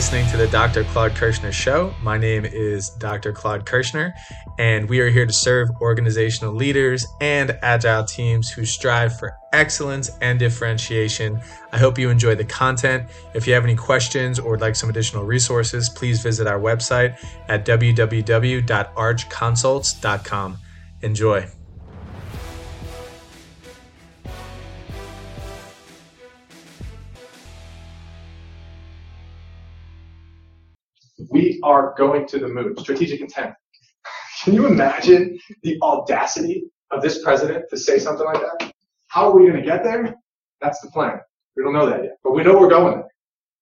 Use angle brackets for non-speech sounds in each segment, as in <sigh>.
listening to the Dr. Claude Kirshner Show. My name is Dr. Claude Kirshner, and we are here to serve organizational leaders and agile teams who strive for excellence and differentiation. I hope you enjoy the content. If you have any questions or would like some additional resources, please visit our website at www.archconsults.com. Enjoy. We are going to the moon. Strategic intent. Can you imagine the audacity of this president to say something like that? How are we going to get there? That's the plan. We don't know that yet, but we know we're going there.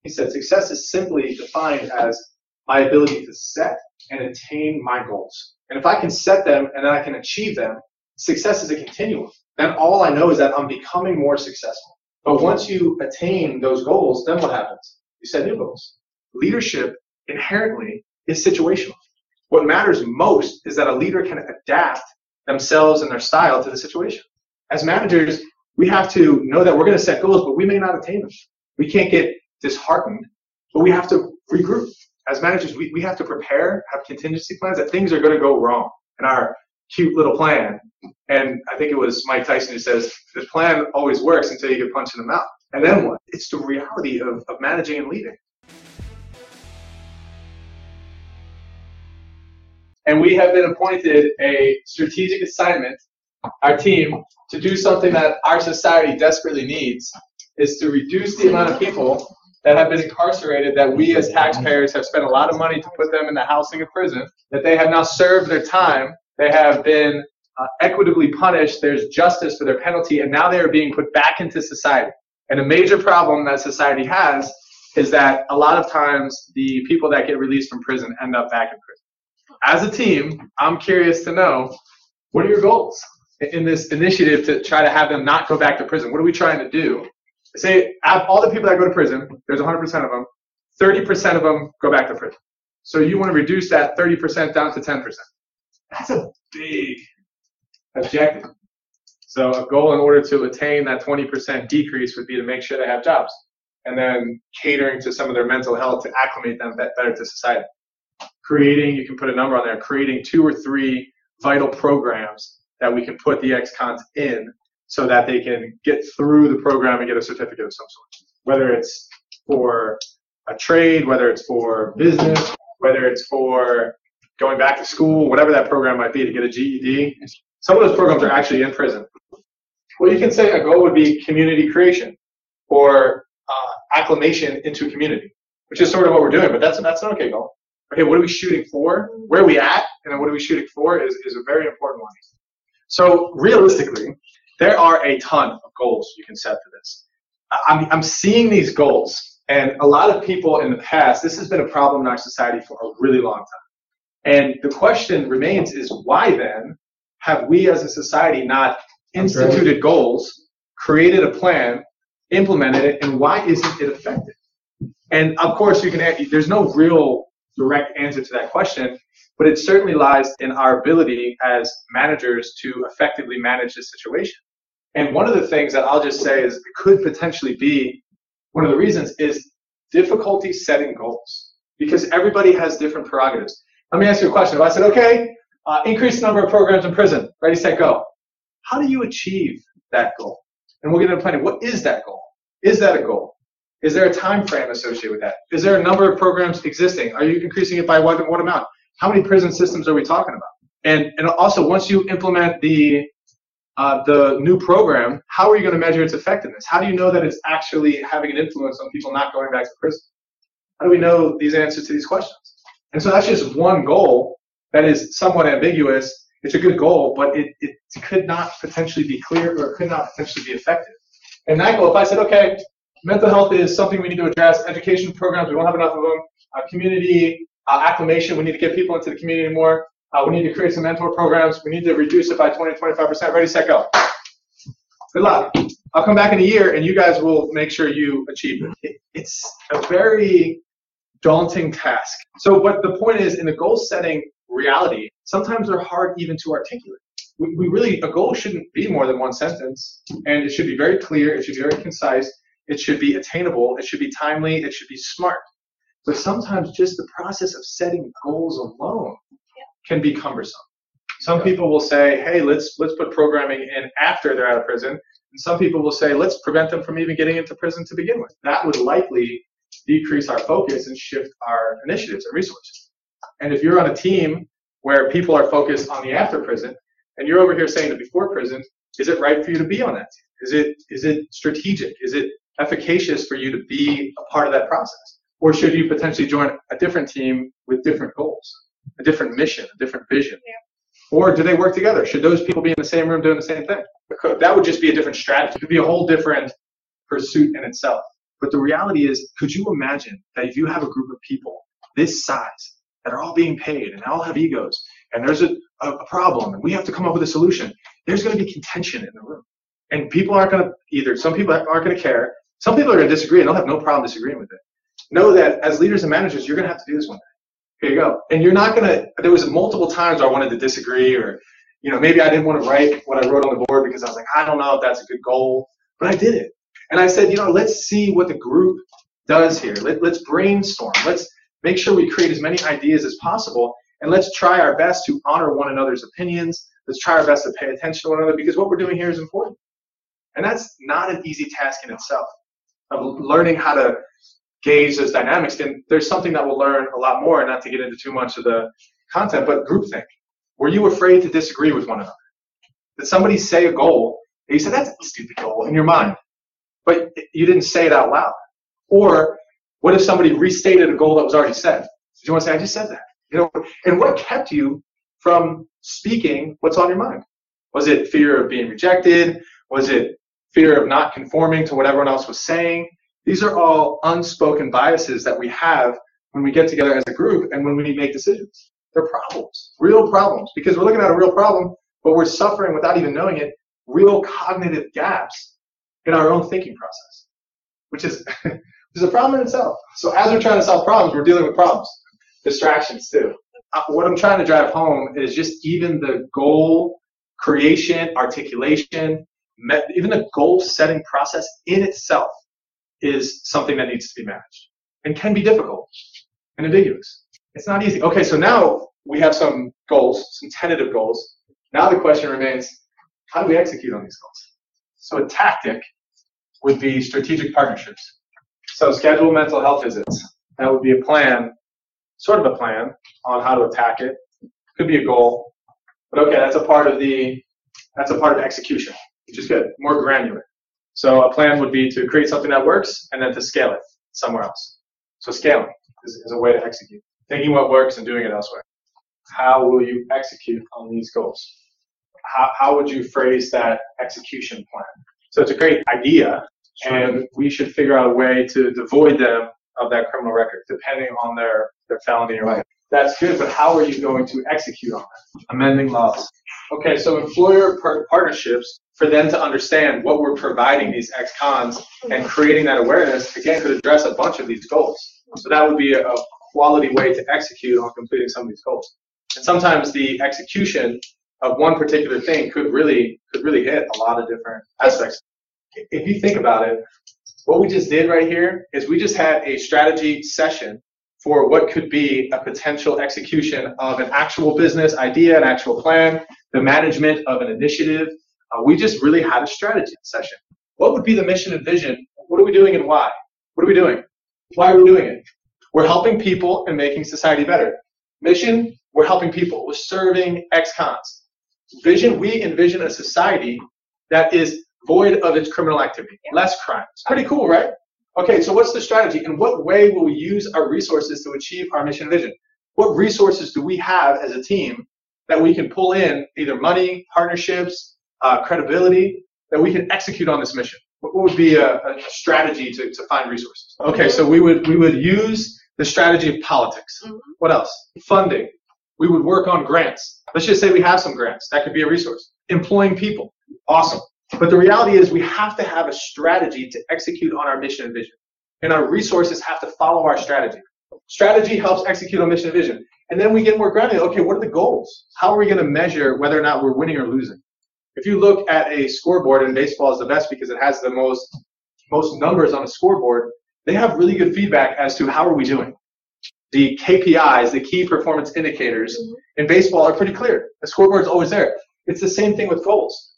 He said success is simply defined as my ability to set and attain my goals. And if I can set them and then I can achieve them, success is a continuum. Then all I know is that I'm becoming more successful. But once you attain those goals, then what happens? You set new goals. Leadership inherently is situational. What matters most is that a leader can adapt themselves and their style to the situation. As managers, we have to know that we're going to set goals, but we may not attain them. We can't get disheartened, but we have to regroup. As managers, we, we have to prepare, have contingency plans that things are going to go wrong. And our cute little plan, and I think it was Mike Tyson who says, the plan always works until you get punched in the mouth. And then what? It's the reality of, of managing and leading. And we have been appointed a strategic assignment, our team, to do something that our society desperately needs, is to reduce the amount of people that have been incarcerated that we as taxpayers have spent a lot of money to put them in the housing of prison, that they have now served their time, they have been uh, equitably punished, there's justice for their penalty, and now they are being put back into society. And a major problem that society has is that a lot of times the people that get released from prison end up back in prison as a team, I'm curious to know what are your goals in this initiative to try to have them not go back to prison? What are we trying to do? Say, all the people that go to prison, there's 100% of them, 30% of them go back to prison. So you want to reduce that 30% down to 10%. That's a big objective. So a goal in order to attain that 20% decrease would be to make sure they have jobs and then catering to some of their mental health to acclimate them better to society creating, you can put a number on there, creating two or three vital programs that we can put the ex-cons in so that they can get through the program and get a certificate of some sort. Whether it's for a trade, whether it's for business, whether it's for going back to school, whatever that program might be to get a GED. Some of those programs are actually in prison. Well, you can say a goal would be community creation or uh, acclimation into community, which is sort of what we're doing, but that's, that's an okay goal okay, what are we shooting for? Where are we at? And then what are we shooting for is, is a very important one. So realistically, there are a ton of goals you can set for this. I'm, I'm seeing these goals, and a lot of people in the past, this has been a problem in our society for a really long time. And the question remains is why then have we as a society not instituted right. goals, created a plan, implemented it, and why isn't it effective? And of course, you can. Add, there's no real direct answer to that question, but it certainly lies in our ability as managers to effectively manage this situation. And one of the things that I'll just say is it could potentially be one of the reasons is difficulty setting goals because everybody has different prerogatives. Let me ask you a question. If I said, okay, uh, increase the number of programs in prison, ready, set, go. How do you achieve that goal? And we'll get into planning. What is that goal? Is that a goal? Is there a time frame associated with that? Is there a number of programs existing? Are you increasing it by what, what amount? How many prison systems are we talking about? And, and also, once you implement the uh, the new program, how are you going to measure its effectiveness? How do you know that it's actually having an influence on people not going back to prison? How do we know these answers to these questions? And so that's just one goal that is somewhat ambiguous. It's a good goal, but it, it could not potentially be clear or it could not potentially be effective. And that goal, if I said, okay, mental health is something we need to address. Education programs, we don't have enough of them. Uh, community uh, acclimation, we need to get people into the community more. Uh, we need to create some mentor programs. We need to reduce it by 20, 25%. Ready, set, go. Good luck. I'll come back in a year and you guys will make sure you achieve it. it it's a very daunting task. So, but the point is, in the goal setting reality, sometimes they're hard even to articulate. We, we really, a goal shouldn't be more than one sentence, and it should be very clear, it should be very concise, it should be attainable. It should be timely. It should be smart. But sometimes just the process of setting goals alone can be cumbersome. Some people will say, "Hey, let's let's put programming in after they're out of prison," and some people will say, "Let's prevent them from even getting into prison to begin with." That would likely decrease our focus and shift our initiatives and resources. And if you're on a team where people are focused on the after prison, and you're over here saying the before prison, is it right for you to be on that team? Is it is it strategic? Is it efficacious for you to be a part of that process? Or should you potentially join a different team with different goals, a different mission, a different vision? Yeah. Or do they work together? Should those people be in the same room doing the same thing? That would just be a different strategy. It could be a whole different pursuit in itself. But the reality is, could you imagine that if you have a group of people this size that are all being paid and all have egos and there's a, a, a problem and we have to come up with a solution, there's going to be contention in the room. And people aren't going to either, some people aren't going to care. Some people are going to disagree and they'll have no problem disagreeing with it. Know that as leaders and managers, you're going to have to do this one day. Here you go. And you're not going to, there was multiple times I wanted to disagree or, you know, maybe I didn't want to write what I wrote on the board because I was like, I don't know if that's a good goal, but I did it. And I said, you know, let's see what the group does here. Let, let's brainstorm. Let's make sure we create as many ideas as possible. And let's try our best to honor one another's opinions. Let's try our best to pay attention to one another because what we're doing here is important. And that's not an easy task in itself of learning how to gauge those dynamics. And there's something that we'll learn a lot more, not to get into too much of the content, but groupthink. Were you afraid to disagree with one another? Did somebody say a goal and you said, that's a stupid goal in your mind, but you didn't say it out loud? Or what if somebody restated a goal that was already said? Did you want to say, I just said that? You know, and what kept you from speaking what's on your mind? Was it fear of being rejected? Was it fear of not conforming to what everyone else was saying? These are all unspoken biases that we have when we get together as a group and when we make decisions. They're problems, real problems, because we're looking at a real problem, but we're suffering without even knowing it, real cognitive gaps in our own thinking process, which is, <laughs> which is a problem in itself. So as we're trying to solve problems, we're dealing with problems, distractions too. Uh, what I'm trying to drive home is just even the goal creation, articulation, even the goal setting process in itself is something that needs to be managed and can be difficult and ambiguous. It's not easy. Okay, so now we have some goals, some tentative goals. Now the question remains, how do we execute on these goals? So a tactic would be strategic partnerships. So schedule mental health visits. That would be a plan, sort of a plan on how to attack it. Could be a goal. But okay, that's a part of the that's a part of execution, which is good. More granular. So a plan would be to create something that works and then to scale it somewhere else. So scaling is, is a way to execute. Taking what works and doing it elsewhere. How will you execute on these goals? How, how would you phrase that execution plan? So it's a great idea, and we should figure out a way to devoid them of that criminal record, depending on their, their felony or right. That's good, but how are you going to execute on that? Amending laws. Okay, so employer par- partnerships for them to understand what we're providing these ex-cons and creating that awareness again could address a bunch of these goals. So that would be a quality way to execute on completing some of these goals. And sometimes the execution of one particular thing could really could really hit a lot of different aspects. If you think about it, what we just did right here is we just had a strategy session for what could be a potential execution of an actual business idea, an actual plan, the management of an initiative, uh, we just really had a strategy session. What would be the mission and vision? What are we doing and why? What are we doing? Why are we doing it? We're helping people and making society better. Mission, we're helping people. We're serving ex-cons. Vision, we envision a society that is void of its criminal activity, less crime. It's pretty cool, right? Okay, so what's the strategy? In what way will we use our resources to achieve our mission and vision? What resources do we have as a team that we can pull in, either money, partnerships, uh, credibility that we can execute on this mission? What would be a, a strategy to, to find resources? Okay, so we would we would use the strategy of politics. Mm-hmm. What else? Funding. We would work on grants. Let's just say we have some grants. That could be a resource. Employing people. Awesome. But the reality is we have to have a strategy to execute on our mission and vision. And our resources have to follow our strategy. Strategy helps execute on mission and vision. And then we get more granular. Okay, what are the goals? How are we going to measure whether or not we're winning or losing? If you look at a scoreboard, and baseball is the best because it has the most most numbers on a scoreboard, they have really good feedback as to how are we doing. the KPIs, the key performance indicators mm-hmm. in baseball are pretty clear. The scoreboard's always there. It's the same thing with goals.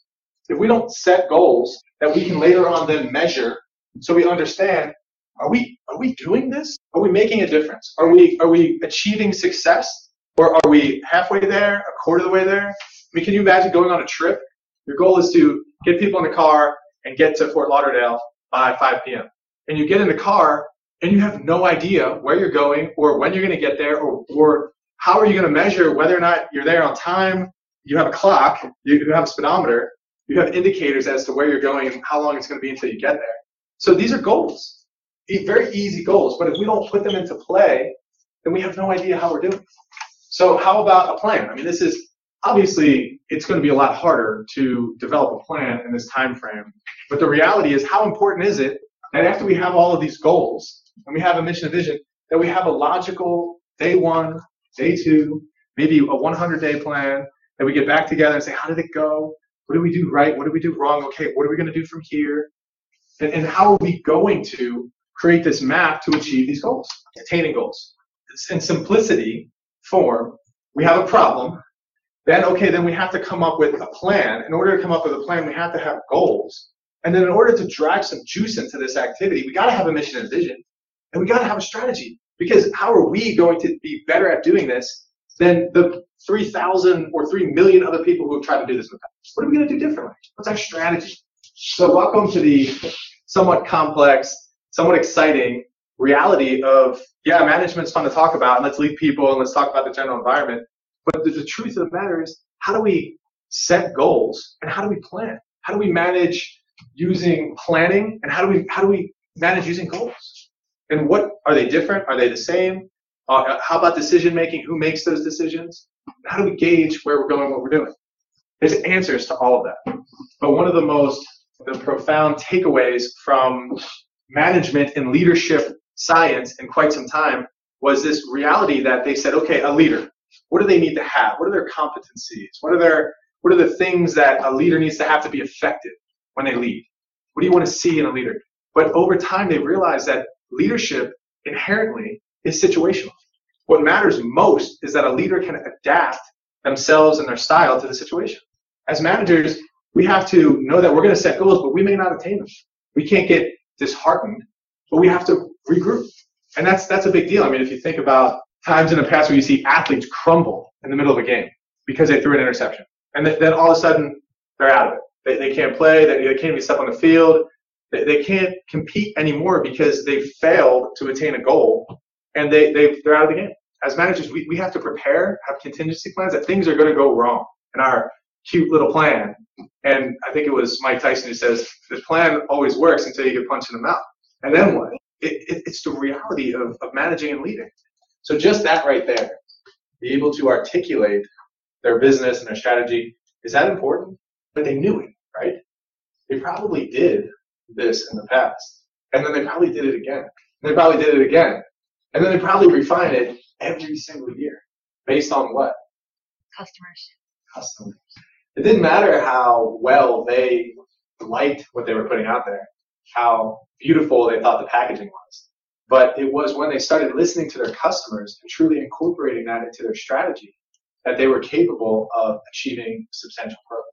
If we don't set goals that we can later on then measure so we understand are we are we doing this? Are we making a difference? Are we are we achieving success? Or are we halfway there, a quarter of the way there? I mean, can you imagine going on a trip? Your goal is to get people in the car and get to Fort Lauderdale by 5 p.m. And you get in the car and you have no idea where you're going or when you're going to get there or, or how are you going to measure whether or not you're there on time? You have a clock, you have a speedometer, you have indicators as to where you're going and how long it's going to be until you get there. So these are goals, very easy goals. But if we don't put them into play, then we have no idea how we're doing. So how about a plan? I mean, this is obviously it's going to be a lot harder to develop a plan in this time frame. But the reality is, how important is it that after we have all of these goals and we have a mission and vision, that we have a logical day one, day two, maybe a 100 day plan that we get back together and say, how did it go? What did we do right? What did we do wrong? Okay, what are we going to do from here? And, and how are we going to create this map to achieve these goals, attaining goals? In simplicity form, we have a problem. Then, okay, then we have to come up with a plan. In order to come up with a plan, we have to have goals. And then in order to drive some juice into this activity, we got to have a mission and vision. And we got to have a strategy. Because how are we going to be better at doing this than the 3,000 or 3 million other people who have tried to do this in the past? What are we going to do differently? What's our strategy? So, welcome to the somewhat complex, somewhat exciting reality of, yeah, management's fun to talk about, and let's lead people and let's talk about the general environment. But the, the truth of the matter is, how do we set goals and how do we plan? How do we manage using planning and how do we how do we manage using goals? And what are they different? Are they the same? Uh, how about decision making? Who makes those decisions? How do we gauge where we're going, what we're doing? There's answers to all of that. But one of the most the profound takeaways from management and leadership science in quite some time was this reality that they said, okay, a leader, what do they need to have? What are their competencies? What are their what are the things that a leader needs to have to be effective when they lead? What do you want to see in a leader? But over time, they realize that leadership inherently is situational. What matters most is that a leader can adapt themselves and their style to the situation. As managers, we have to know that we're going to set goals, but we may not attain them. We can't get disheartened, but we have to regroup. And that's that's a big deal. I mean, if you think about times in the past where you see athletes crumble in the middle of a game because they threw an interception, and then all of a sudden they're out of it. They, they can't play. They, they can't even step on the field. They, they can't compete anymore because they failed to attain a goal, and they, they they're out of the game. As managers, we, we have to prepare, have contingency plans that things are going to go wrong. And our cute little plan, and I think it was Mike Tyson who says, the plan always works until you get punched in the mouth. And then what? It, it, it's the reality of, of managing and leading. So just that right there, be able to articulate their business and their strategy, is that important? But they knew it, right? They probably did this in the past. And then they probably did it again. And they probably did it again. And then they probably refine it every single year. Based on what? Customers. Customers. It didn't matter how well they liked what they were putting out there, how beautiful they thought the packaging was. But it was when they started listening to their customers and truly incorporating that into their strategy that they were capable of achieving substantial growth.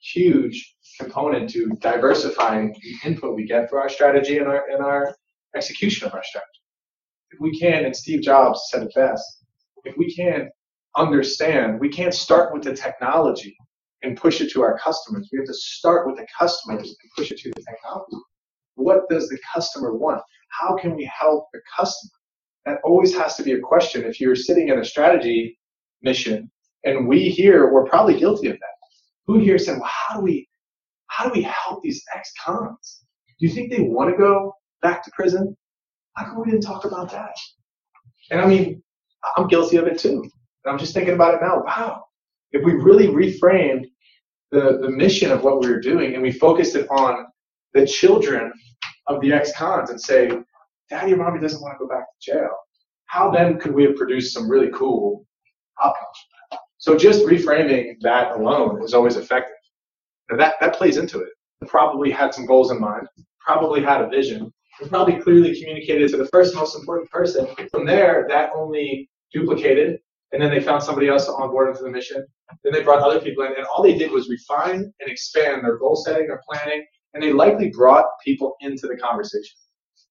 Huge component to diversifying the input we get for our strategy and our, and our execution of our strategy. If we can, and Steve Jobs said it best, if we can't understand, we can't start with the technology and push it to our customers. We have to start with the customers and push it to the technology. What does the customer want? How can we help the customer? That always has to be a question. If you're sitting in a strategy mission, and we here, we're probably guilty of that. Who here said, well, how do we, how do we help these ex-cons? Do you think they want to go back to prison? How come we didn't talk about that? And I mean, I'm guilty of it too. And I'm just thinking about it now. Wow, if we really reframed the, the mission of what we were doing and we focused it on the children of the ex-cons and say, Daddy or Mommy doesn't want to go back to jail, how then could we have produced some really cool outcomes? So just reframing that alone is always effective. That, that plays into it. Probably had some goals in mind, probably had a vision, probably clearly communicated to the first most important person. From there, that only duplicated, and then they found somebody else on board into the mission. Then they brought other people in, and all they did was refine and expand their goal setting, their planning, and they likely brought people into the conversation.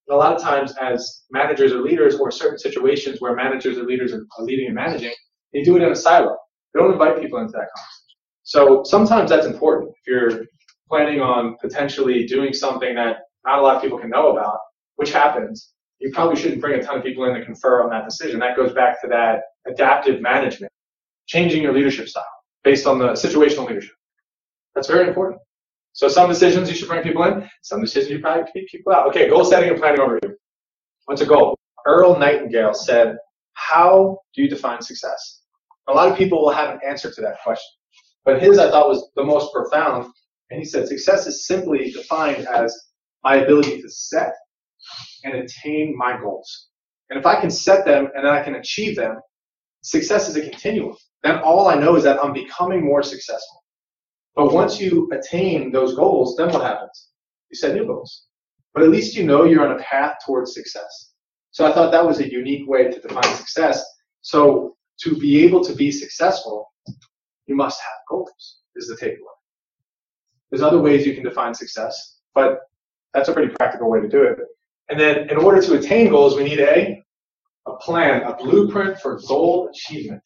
And a lot of times, as managers or leaders, or certain situations where managers or leaders are, leading and managing, they do it in a silo. They don't invite people into that conversation. So sometimes that's important. If you're planning on potentially doing something that not a lot of people can know about, which happens, you probably shouldn't bring a ton of people in to confer on that decision. That goes back to that adaptive management, changing your leadership style based on the situational leadership. That's very important. So some decisions you should bring people in, some decisions you probably keep people out. Okay, goal setting and planning overview. What's a goal? Earl Nightingale said, how do you define success? A lot of people will have an answer to that question. But his I thought was the most profound. And he said, success is simply defined as my ability to set and attain my goals. And if I can set them and then I can achieve them, success is a continuum. Then all I know is that I'm becoming more successful. But once you attain those goals, then what happens? You set new goals. But at least you know you're on a path towards success. So I thought that was a unique way to define success. So to be able to be successful, you must have goals, is the takeaway. There's other ways you can define success, but that's a pretty practical way to do it. And then in order to attain goals, we need a, a plan, a blueprint for goal achievement.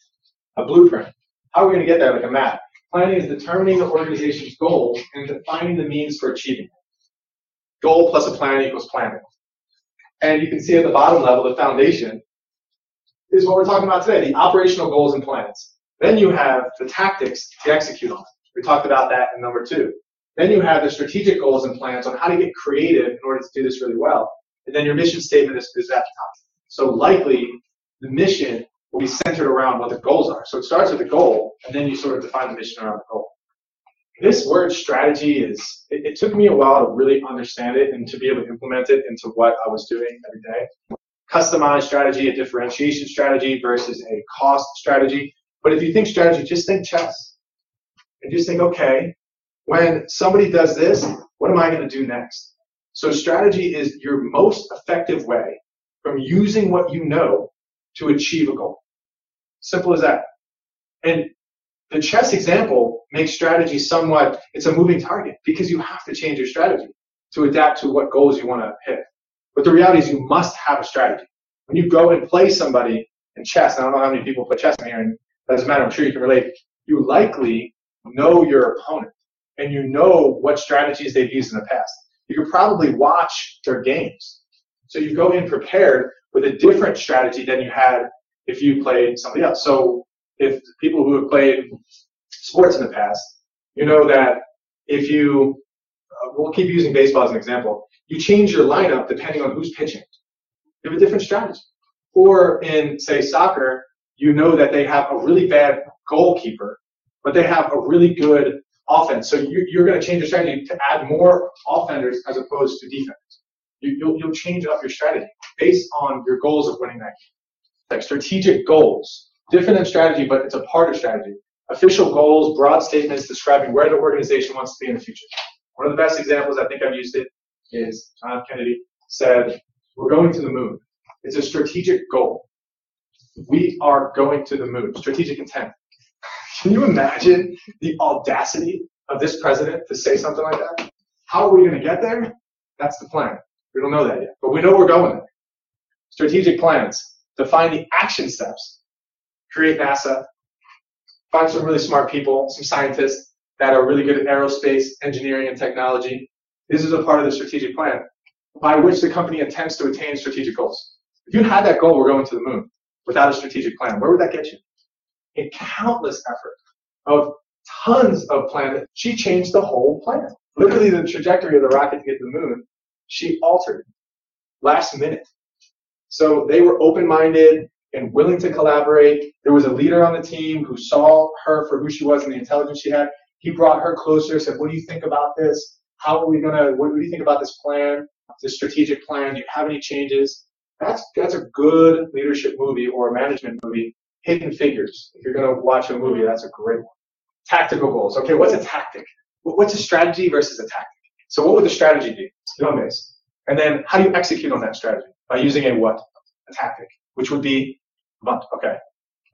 A blueprint. How are we going to get there like a map? Planning is determining the organization's goals and defining the means for achieving it. Goal plus a plan equals planning. And you can see at the bottom level, the foundation is what we're talking about today, the operational goals and plans. Then you have the tactics to execute on. We talked about that in number two. Then you have the strategic goals and plans on how to get creative in order to do this really well. And then your mission statement is, is at the top. So likely the mission will be centered around what the goals are. So it starts with the goal, and then you sort of define the mission around the goal. This word strategy is, it, it took me a while to really understand it and to be able to implement it into what I was doing every day. Customized strategy, a differentiation strategy versus a cost strategy. But if you think strategy, just think chess. And just think, okay, when somebody does this, what am I going to do next? So strategy is your most effective way from using what you know to achieve a goal. Simple as that. And the chess example makes strategy somewhat, it's a moving target because you have to change your strategy to adapt to what goals you want to hit. But the reality is you must have a strategy. When you go and play somebody in chess, I don't know how many people play chess in here, and doesn't matter, I'm sure you can relate, you likely know your opponent and you know what strategies they've used in the past. You could probably watch their games. So you go in prepared with a different strategy than you had if you played somebody else. So if people who have played sports in the past, you know that if you, uh, we'll keep using baseball as an example, you change your lineup depending on who's pitching. You have a different strategy. Or in, say, soccer, you know that they have a really bad goalkeeper, but they have a really good offense. So you, you're going to change your strategy to add more offenders as opposed to defenders. You, will you'll change up your strategy based on your goals of winning that game. Like strategic goals, different than strategy, but it's a part of strategy. Official goals, broad statements describing where the organization wants to be in the future. One of the best examples, I think I've used it, is John F. Kennedy said, We're going to the moon. It's a strategic goal. We are going to the moon. Strategic intent. <laughs> Can you imagine the audacity of this president to say something like that? How are we going to get there? That's the plan. We don't know that yet, but we know we're going there. Strategic plans. Define the action steps. Create NASA. Find some really smart people, some scientists that are really good at aerospace, engineering, and technology. This is a part of the strategic plan by which the company intends to attain strategic goals. If you had that goal, we're going to the moon, without a strategic plan, where would that get you? a countless effort of tons of planets. She changed the whole plan. Literally, the trajectory of the rocket to get to the moon, she altered last minute. So they were open minded and willing to collaborate. There was a leader on the team who saw her for who she was and the intelligence she had. He brought her closer, said, What do you think about this? How are we going to, what do you think about this plan, this strategic plan? Do you have any changes? That's, that's a good leadership movie or a management movie Hidden Figures. If you're going to watch a movie, that's a great one. Tactical goals. Okay, what's a tactic? What's a strategy versus a tactic? So what would the strategy be? Base. And then how do you execute on that strategy? By using a what? A tactic, which would be but okay.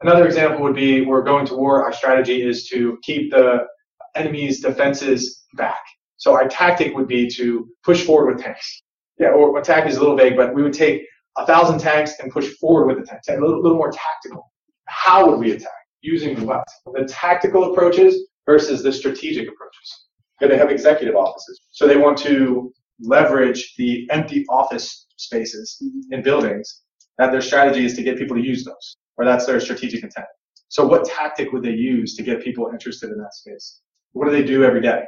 Another example would be we're going to war. Our strategy is to keep the enemy's defenses back. So our tactic would be to push forward with tanks. Yeah, or attack is a little vague, but we would take a thousand tanks and push forward with the tanks. A little, little more tactical. How would we attack? Using what? The tactical approaches versus the strategic approaches. They have executive offices. So they want to leverage the empty office spaces mm-hmm. in buildings that their strategy is to get people to use those, or that's their strategic intent. So what tactic would they use to get people interested in that space? What do they do every day?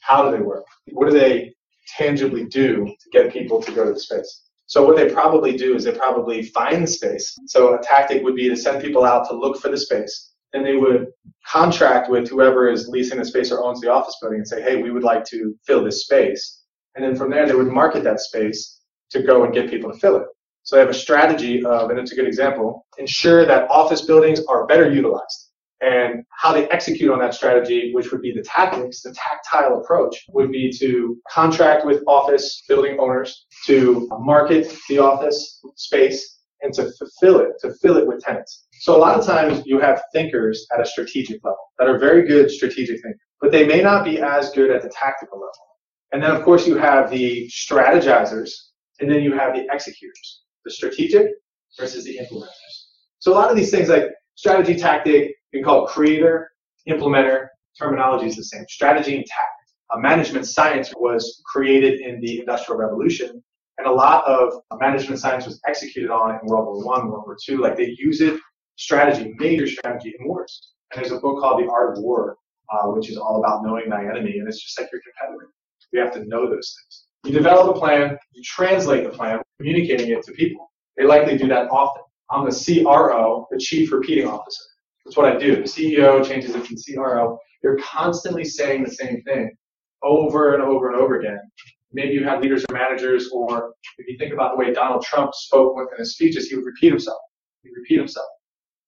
How do they work? What do they tangibly do to get people to go to the space? So what they probably do is they probably find space. So a tactic would be to send people out to look for the space. And they would contract with whoever is leasing the space or owns the office building and say, hey, we would like to fill this space. And then from there, they would market that space to go and get people to fill it. So they have a strategy of, and it's a good example, ensure that office buildings are better utilized. And how they execute on that strategy, which would be the tactics, the tactile approach, would be to contract with office building owners to market the office space and to fulfill it, to fill it with tenants. So a lot of times you have thinkers at a strategic level that are very good strategic thinkers, but they may not be as good at the tactical level. And then of course you have the strategizers and then you have the executors, the strategic versus the implementers. So a lot of these things like strategy, tactic, you can call it creator, implementer, terminology is the same. Strategy and tactic. Management science was created in the Industrial Revolution, and a lot of management science was executed on in World War One, World War Two. Like they use it strategy, major strategy in wars. And there's a book called The Art of War, uh, which is all about knowing thy enemy, and it's just like your competitor. We have to know those things. You develop a plan, you translate the plan, communicating it to people. They likely do that often. I'm the CRO, the Chief Repeating Officer. That's what I do. The CEO changes it from CRO. You're constantly saying the same thing over and over and over again. Maybe you have leaders or managers, or if you think about the way Donald Trump spoke in his speeches, he would repeat himself. He would repeat himself.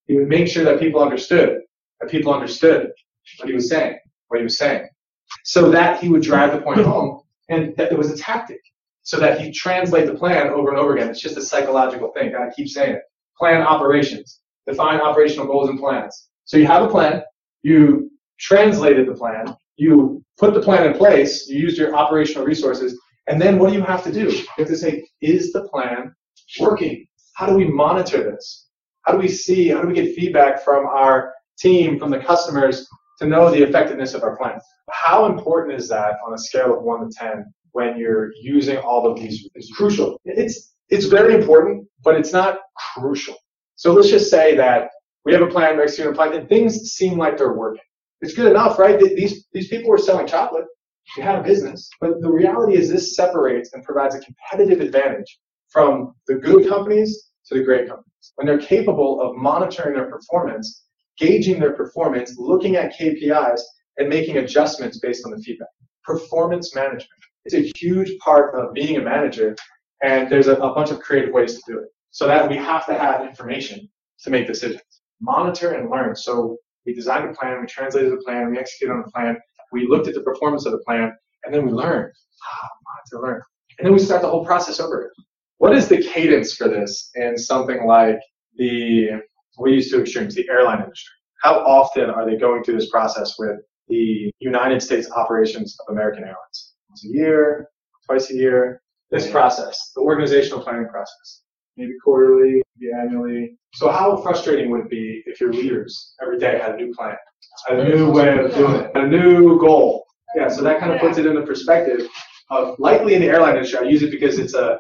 He would make sure that people understood, that people understood what he was saying, what he was saying, so that he would drive the point home, and that it was a tactic, so that he translate the plan over and over again. It's just a psychological thing. I keep saying it. Plan operations define operational goals and plans. So you have a plan, you translated the plan, you put the plan in place, you used your operational resources, and then what do you have to do? You have to say, is the plan working? How do we monitor this? How do we see, how do we get feedback from our team, from the customers to know the effectiveness of our plan? How important is that on a scale of 1 to 10 when you're using all of these? It's crucial. It's, it's very important, but it's not crucial. So let's just say that we have a plan, we execute a plan, and things seem like they're working. It's good enough, right? These, these people were selling chocolate. They had a business. But the reality is this separates and provides a competitive advantage from the good companies to the great companies. When they're capable of monitoring their performance, gauging their performance, looking at KPIs, and making adjustments based on the feedback. Performance management. It's a huge part of being a manager, and there's a, a bunch of creative ways to do it so that we have to have information to make decisions. Monitor and learn. So we designed a plan, we translated the plan, we executed on the plan, we looked at the performance of the plan, and then we learned. Ah, monitor, learn. And then we start the whole process over. What is the cadence for this in something like the, we use two extremes, the airline industry? How often are they going through this process with the United States operations of American Airlines? Once a year, twice a year, this process, the organizational planning process maybe quarterly, maybe annually. So how frustrating would it be if your leaders every day had a new plan, a new way of doing it, a new goal? Yeah, so that kind of puts it in the perspective of likely in the airline industry. I use it because it's a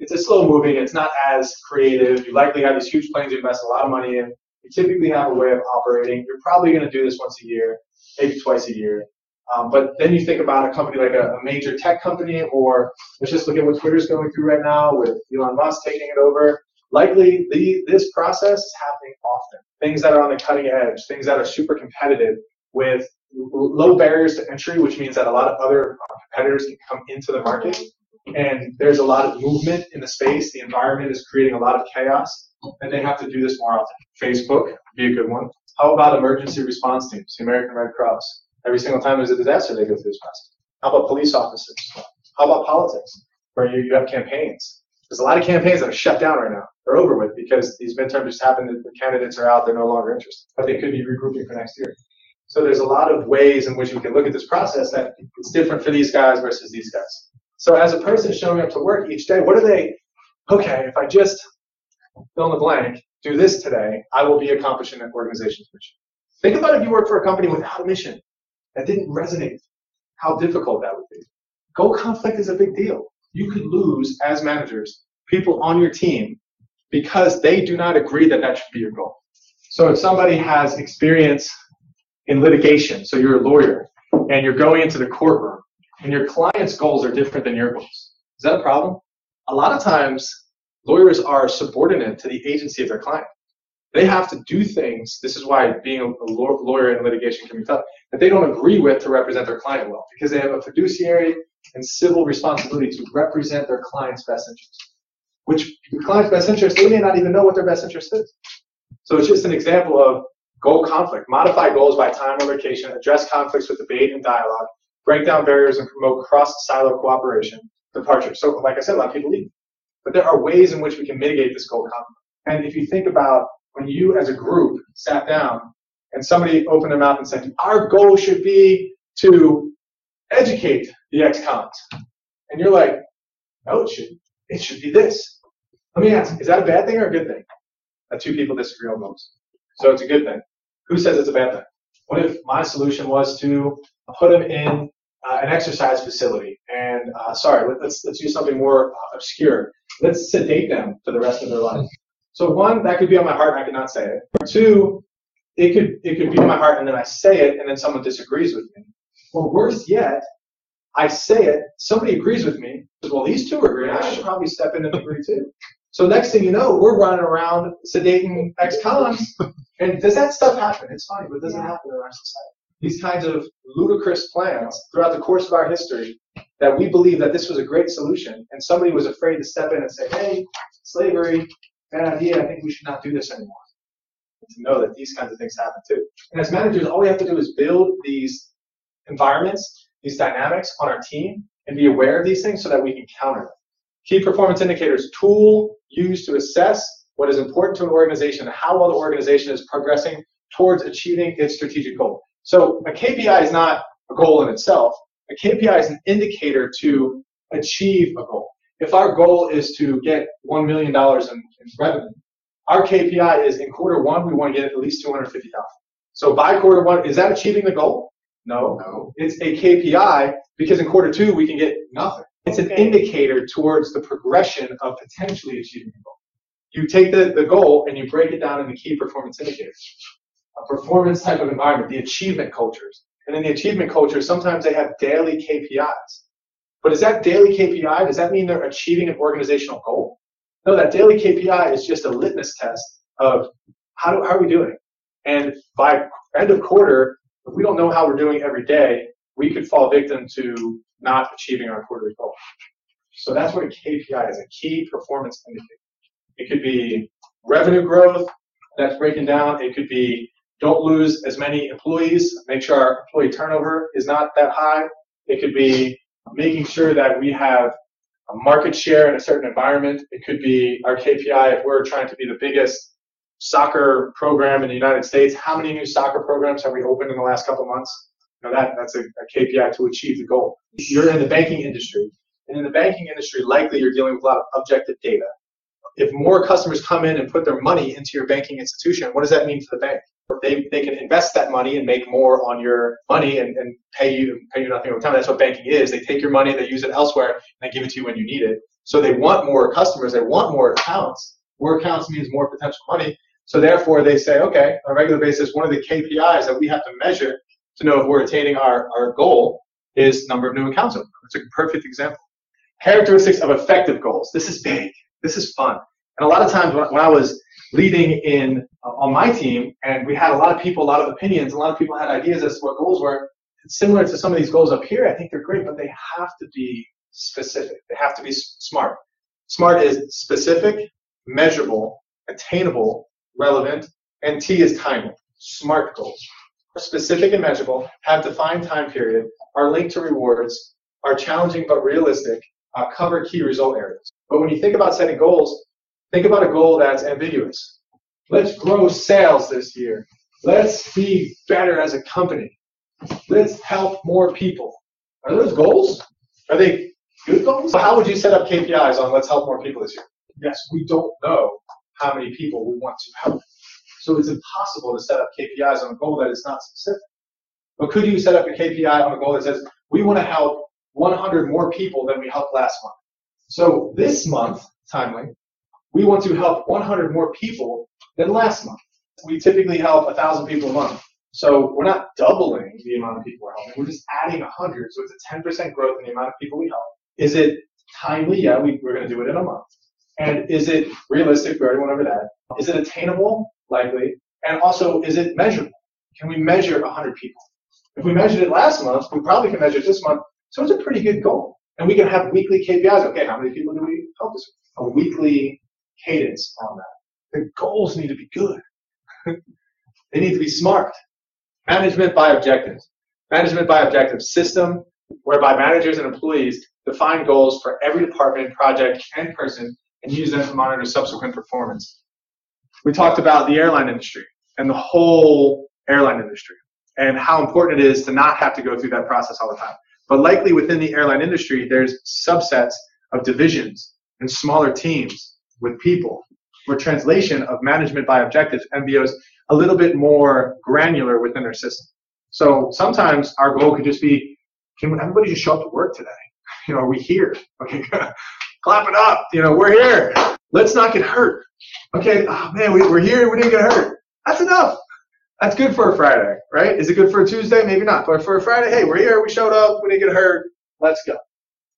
it's a slow moving. It's not as creative. You likely have these huge planes you invest a lot of money in. You typically have a way of operating. You're probably going to do this once a year, maybe twice a year. Um, but then you think about a company like a, a, major tech company, or let's just look at what Twitter's going through right now with Elon Musk taking it over. Likely, the, this process is happening often. Things that are on the cutting edge, things that are super competitive with low barriers to entry, which means that a lot of other competitors can come into the market. And there's a lot of movement in the space. The environment is creating a lot of chaos, and they have to do this more often. Facebook would be a good one. How about emergency response teams, the American Red Cross? Every single time there's a disaster, they go through this process. How about police officers? How about politics? where you, you have campaigns. There's a lot of campaigns that are shut down right now. They're over with because these midterms just happened. The candidates are out. They're no longer interested, but they could be regrouping for next year. So there's a lot of ways in which we can look at this process that it's different for these guys versus these guys. So as a person showing up to work each day, what are they? Okay, if I just fill in the blank, do this today, I will be accomplishing an organization's mission. Think about if you work for a company without a mission that didn't resonate, how difficult that would be. Goal conflict is a big deal. You could lose as managers people on your team because they do not agree that that should be your goal. So if somebody has experience in litigation, so you're a lawyer and you're going into the courtroom and your client's goals are different than your goals, is that a problem? A lot of times, lawyers are subordinate to the agency of their client. They have to do things. This is why being a lawyer in litigation can be tough. That they don't agree with to represent their client well, because they have a fiduciary and civil responsibility to represent their client's best interest. Which the client's best interest, they may not even know what their best interest is. So it's just an example of goal conflict. Modify goals by time or location, address conflicts with debate and dialogue, break down barriers and promote cross-silo cooperation, departure. So like I said, a lot of people leave. But there are ways in which we can mitigate this goal conflict. And if you think about when you as a group sat down and somebody opened their mouth and said, our goal should be to educate the ex-cons. And you're like, no, it should, it should be this. Let me ask, is that a bad thing or a good thing? That two people disagree on those. So it's a good thing. Who says it's a bad thing? What if my solution was to put them in uh, an exercise facility and, uh, sorry, let, us let's use something more obscure. Let's sedate them for the rest of their life. So one, that could be on my heart and I could not say it. Two, it could it could be on my heart and then I say it and then someone disagrees with me. Or worse yet, I say it, somebody agrees with me. Well, these two agree. I should probably step in and agree too. So next thing you know, we're running around sedating ex-cons. And does that stuff happen? It's funny, but it doesn't happen in our society. These kinds of ludicrous plans throughout the course of our history that we believe that this was a great solution, and somebody was afraid to step in and say, hey, slavery, bad idea, I think we should not do this anymore. to know that these kinds of things happen too. And as managers, all we have to do is build these environments, these dynamics on our team, and be aware of these things so that we can counter them. Key performance indicators, tool used to assess what is important to an organization and how well the organization is progressing towards achieving its strategic goal. So a KPI is not a goal in itself. A KPI is an indicator to achieve a goal. If our goal is to get $1 million in, in revenue, our KPI is in quarter one, we want to get at least 250,000. So by quarter one, is that achieving the goal? No. No. It's a KPI because in quarter two, we can get nothing. It's an indicator towards the progression of potentially achieving the goal. You take the, the goal and you break it down into key performance indicators. A performance type of environment, the achievement cultures. And in the achievement cultures, sometimes they have daily KPIs. But is that daily KPI? Does that mean they're achieving an organizational goal? No, that daily KPI is just a litmus test of how, do, how are we doing? And by end of quarter, if we don't know how we're doing every day, we could fall victim to not achieving our quarterly goal. So that's what a KPI is, a key performance indicator. It could be revenue growth, that's breaking down. It could be don't lose as many employees, make sure our employee turnover is not that high. It could be making sure that we have a market share in a certain environment. It could be our KPI if we're trying to be the biggest soccer program in the United States. How many new soccer programs have we opened in the last couple months? You know, that, that's a, a KPI to achieve the goal. You're in the banking industry. And in the banking industry, likely you're dealing with a lot of objective data. If more customers come in and put their money into your banking institution, what does that mean for the bank? They, they can invest that money and make more on your money and, and pay you pay you nothing over time. That's what banking is. They take your money, they use it elsewhere, and they give it to you when you need it. So they want more customers, they want more accounts. More accounts means more potential money. So therefore they say, okay, on a regular basis, one of the KPIs that we have to measure to know if we're attaining our, our goal is number of new accounts It's a perfect example. Characteristics of effective goals. This is big. This is fun. And a lot of times when, when I was leading in uh, on my team, and we had a lot of people, a lot of opinions, a lot of people had ideas as to what goals were. It's similar to some of these goals up here. I think they're great, but they have to be specific. They have to be smart. Smart is specific, measurable, attainable, relevant, and T is timely. Smart goals. Are specific and measurable, have defined time period, are linked to rewards, are challenging but realistic, uh, cover key result areas. But when you think about setting goals, think about a goal that's ambiguous. Let's grow sales this year. Let's be better as a company. Let's help more people. Are those goals? Are they good goals? How would you set up KPIs on let's help more people this year? Yes, we don't know how many people we want to help. So it's impossible to set up KPIs on a goal that is not specific. But could you set up a KPI on a goal that says we want to help 100 more people than we helped last month? So this month, timely, we want to help 100 more people than last month. We typically help 1,000 people a month. So we're not doubling the amount of people we're helping. We're just adding 100. So it's a 10% growth in the amount of people we help. Is it timely? Yeah, we, we're going to do it in a month. And is it realistic? We already went over that. Is it attainable? Likely. And also, is it measurable? Can we measure 100 people? If we measured it last month, we probably can measure it this month. So it's a pretty good goal. And we can have weekly KPIs. Okay, how many people do we help this week? A weekly cadence on that. The goals need to be good. <laughs> they need to be smart. Management by objectives. Management by objectives system whereby managers and employees define goals for every department, project, and person and use them to monitor subsequent performance. We talked about the airline industry and the whole airline industry and how important it is to not have to go through that process all the time. But likely within the airline industry, there's subsets of divisions and smaller teams with people where translation of management by objectives, MBOs, a little bit more granular within their system. So sometimes our goal could just be, can everybody just show up to work today? <laughs> You know, are we here? <laughs> Okay, <laughs> clap it up. You know, we're here. Let's not get hurt. Okay, oh man, we, we're here. We didn't get hurt. That's enough. That's good for a Friday, right? Is it good for a Tuesday? Maybe not. But for a Friday, hey, we're here. We showed up. We didn't get hurt. Let's go.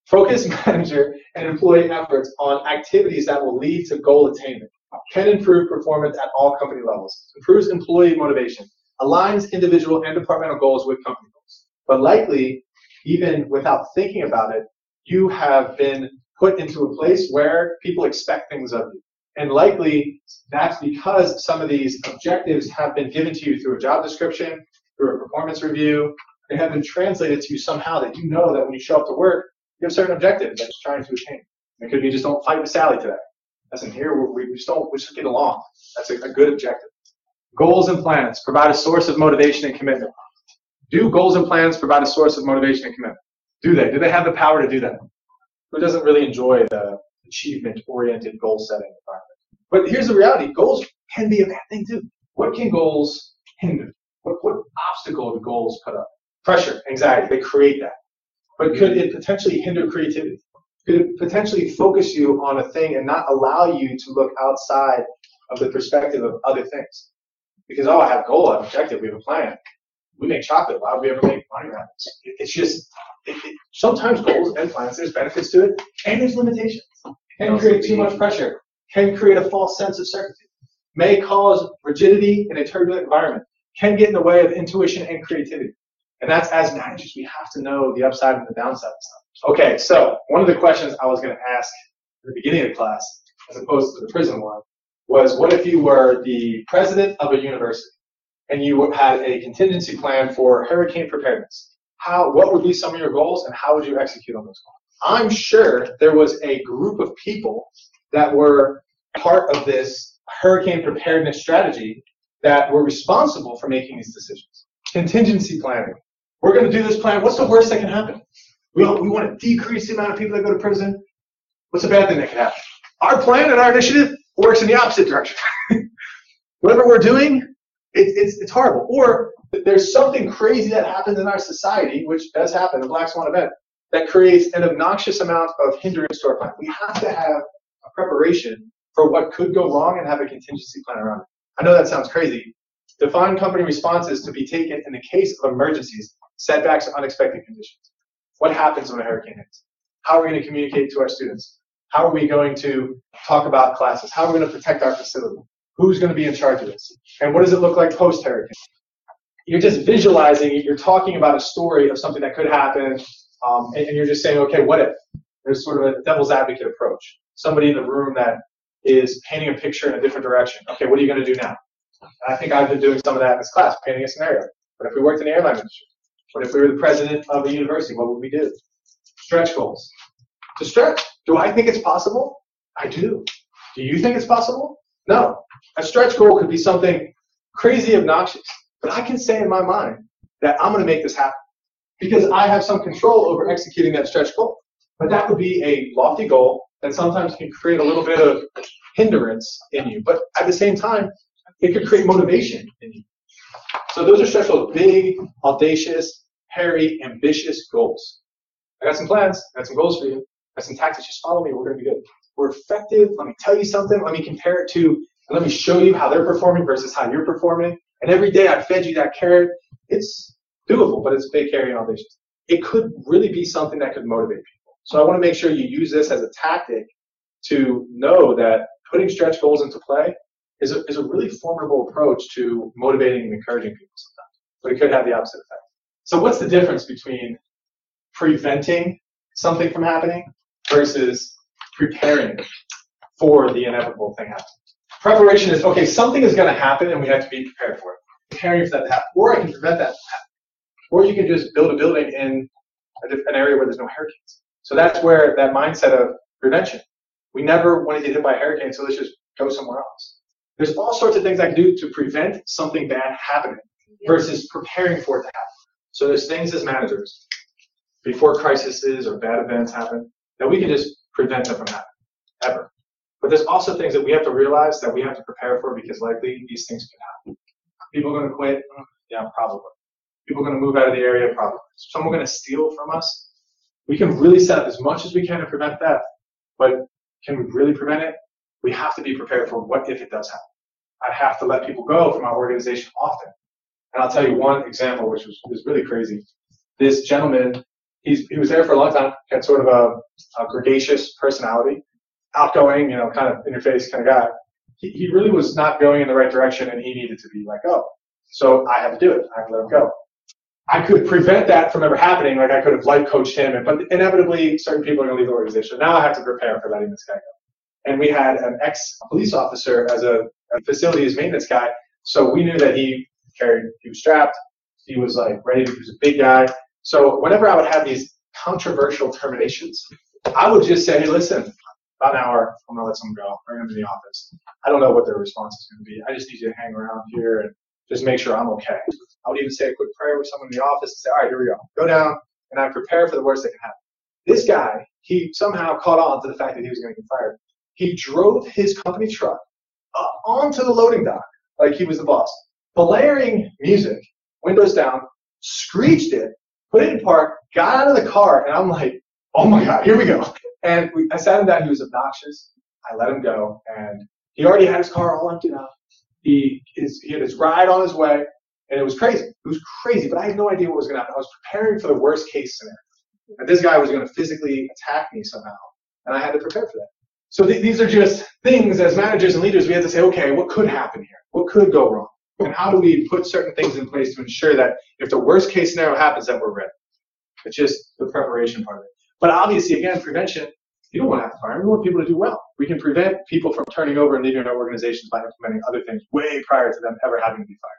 Focus <laughs> manager and employee efforts on activities that will lead to goal attainment. Can improve performance at all company levels. Improves employee motivation. Aligns individual and departmental goals with company goals. But likely, even without thinking about it, you have been put into a place where people expect things of you. And likely that's because some of these objectives have been given to you through a job description, through a performance review. They have been translated to you somehow that you know that when you show up to work, you have certain objectives that you're trying to attain. It could be just don't fight with Sally today. As in here, we, we just don't, we just get along. That's a, a good objective. Goals and plans provide a source of motivation and commitment. Do goals and plans provide a source of motivation and commitment? Do they? Do they have the power to do that? Who doesn't really enjoy the achievement-oriented goal-setting environment? But here's the reality: goals can be a bad thing too. What can goals hinder? What, what obstacle do goals put up? Pressure, anxiety, they create that. But could it potentially hinder creativity? Could it potentially focus you on a thing and not allow you to look outside of the perspective of other things? Because, oh, I have a goal, I have an objective, we have a plan. We make chocolate. Why would we ever make money around this? It's just, it, it, sometimes goals and plans, there's benefits to it, and there's limitations. It can create too much pressure, can create a false sense of certainty, may cause rigidity in a turbulent environment, can get in the way of intuition and creativity. And that's as managers, we have to know the upside and the downside of stuff. Okay, so one of the questions I was going to ask at the beginning of the class, as opposed to the prison one, was what if you were the president of a university and you had a contingency plan for hurricane preparedness? How, what would be some of your goals and how would you execute on those goals? I'm sure there was a group of people that were part of this hurricane preparedness strategy that were responsible for making these decisions. Contingency planning. We're going to do this plan. What's the worst that can happen? We, we want to decrease the amount of people that go to prison. What's the bad thing that can happen? Our plan and our initiative works in the opposite direction. <laughs> Whatever we're doing, it, it's, it's horrible. Or there's something crazy that happens in our society, which does happen, a black swan event, that creates an obnoxious amount of hindrance to our plan. We have to have a preparation for what could go wrong and have a contingency plan around it. I know that sounds crazy. Define company responses to be taken in the case of emergencies, setbacks, or unexpected conditions. What happens when a hurricane hits? How are we going to communicate to our students? How are we going to talk about classes? How are we going to protect our facility? Who's going to be in charge of this? And what does it look like post hurricane? You're just visualizing it. You're talking about a story of something that could happen, um, and, and you're just saying, okay, what if? There's sort of a devil's advocate approach. Somebody in the room that is painting a picture in a different direction. Okay, what are you going to do now? I think I've been doing some of that in this class, painting a scenario. What if we worked in the airline industry? What if we were the president of a university? What would we do? Stretch goals. to stretch. Do I think it's possible? I do. Do you think it's possible? No. A stretch goal could be something crazy obnoxious, but I can say in my mind that I'm going to make this happen because I have some control over executing that stretch goal. But that would be a lofty goal that sometimes can create a little bit of hindrance in you. But at the same time, it could create motivation in you. So those are stretch goals, big, audacious, hairy, ambitious goals. I got some plans, I got some goals for you, I got some tactics, just follow me, we're gonna be good. We're effective, let me tell you something, let me compare it to, and let me show you how they're performing versus how you're performing. And every day I fed you that carrot. It's doable, but it's big, hairy, and audacious. It could really be something that could motivate people. So I want to make sure you use this as a tactic to know that putting stretch goals into play is a, is a really formidable approach to motivating and encouraging people sometimes. But it could have the opposite effect. So what's the difference between preventing something from happening versus preparing for the inevitable thing happening? Preparation is, okay, something is going to happen and we have to be prepared for it. Preparing for that to happen. Or I can prevent that from happening. Or you can just build a building in an area where there's no hurricanes. So that's where that mindset of prevention. We never want to get hit by a hurricane, so let's just go somewhere else. There's all sorts of things I can do to prevent something bad happening versus preparing for it to happen. So there's things as managers before crises or bad events happen that we can just prevent them from happening ever. But there's also things that we have to realize that we have to prepare for because likely these things can happen. People are going to quit? Yeah, probably. People are going to move out of the area? Probably. Someone going to steal from us? We can really set up as much as we can to prevent that. But can we really prevent it? We have to be prepared for what if it does happen. I have to let people go from our organization often. And I'll tell you one example, which was, was really crazy. This gentleman, he's, he was there for a long time, had sort of a, a personality, outgoing, you know, kind of in your face kind of guy. He, he really was not going in the right direction and he needed to be let go. So I had to do it. I had to let him go. I could prevent that from ever happening. Like I could have life coached him, but inevitably certain people are going to leave the organization. Now I have to prepare for letting this guy go. And we had an ex police officer as a, a facilities maintenance guy, so we knew that he carried, he was strapped, he was like ready. He was a big guy. So whenever I would have these controversial terminations, I would just say, hey, listen, about an hour, I'm gonna let someone go. Bring them to the office. I don't know what their response is to be. I just need you to hang around here and just make sure I'm okay. I would even say a quick prayer with someone in the office and say, all right, here we go. Go down, and I prepare for the worst that can happen. This guy, he somehow caught on to the fact that he was to get fired. He drove his company truck up onto the loading dock like he was the boss, blaring music, windows down, screeched it, put it in park, got out of the car, and I'm like, oh my God, here we go. And we, I sat him down. He was obnoxious. I let him go, and he already had his car all emptied out. He, his, he had his ride on his way, and it was crazy. It was crazy, but I had no idea what was going to happen. I was preparing for the worst case scenario. And this guy was going to physically attack me somehow, and I had to prepare for that. So th- these are just things as managers and leaders we have to say, okay, what could happen here? What could go wrong? And how do we put certain things in place to ensure that if the worst case scenario happens, that we're ready? It's just the preparation part of it. But obviously, again, prevention you don't want to have to fire. We want people to do well. We can prevent people from turning over and leaving our organizations by implementing other things way prior to them ever having to be fired.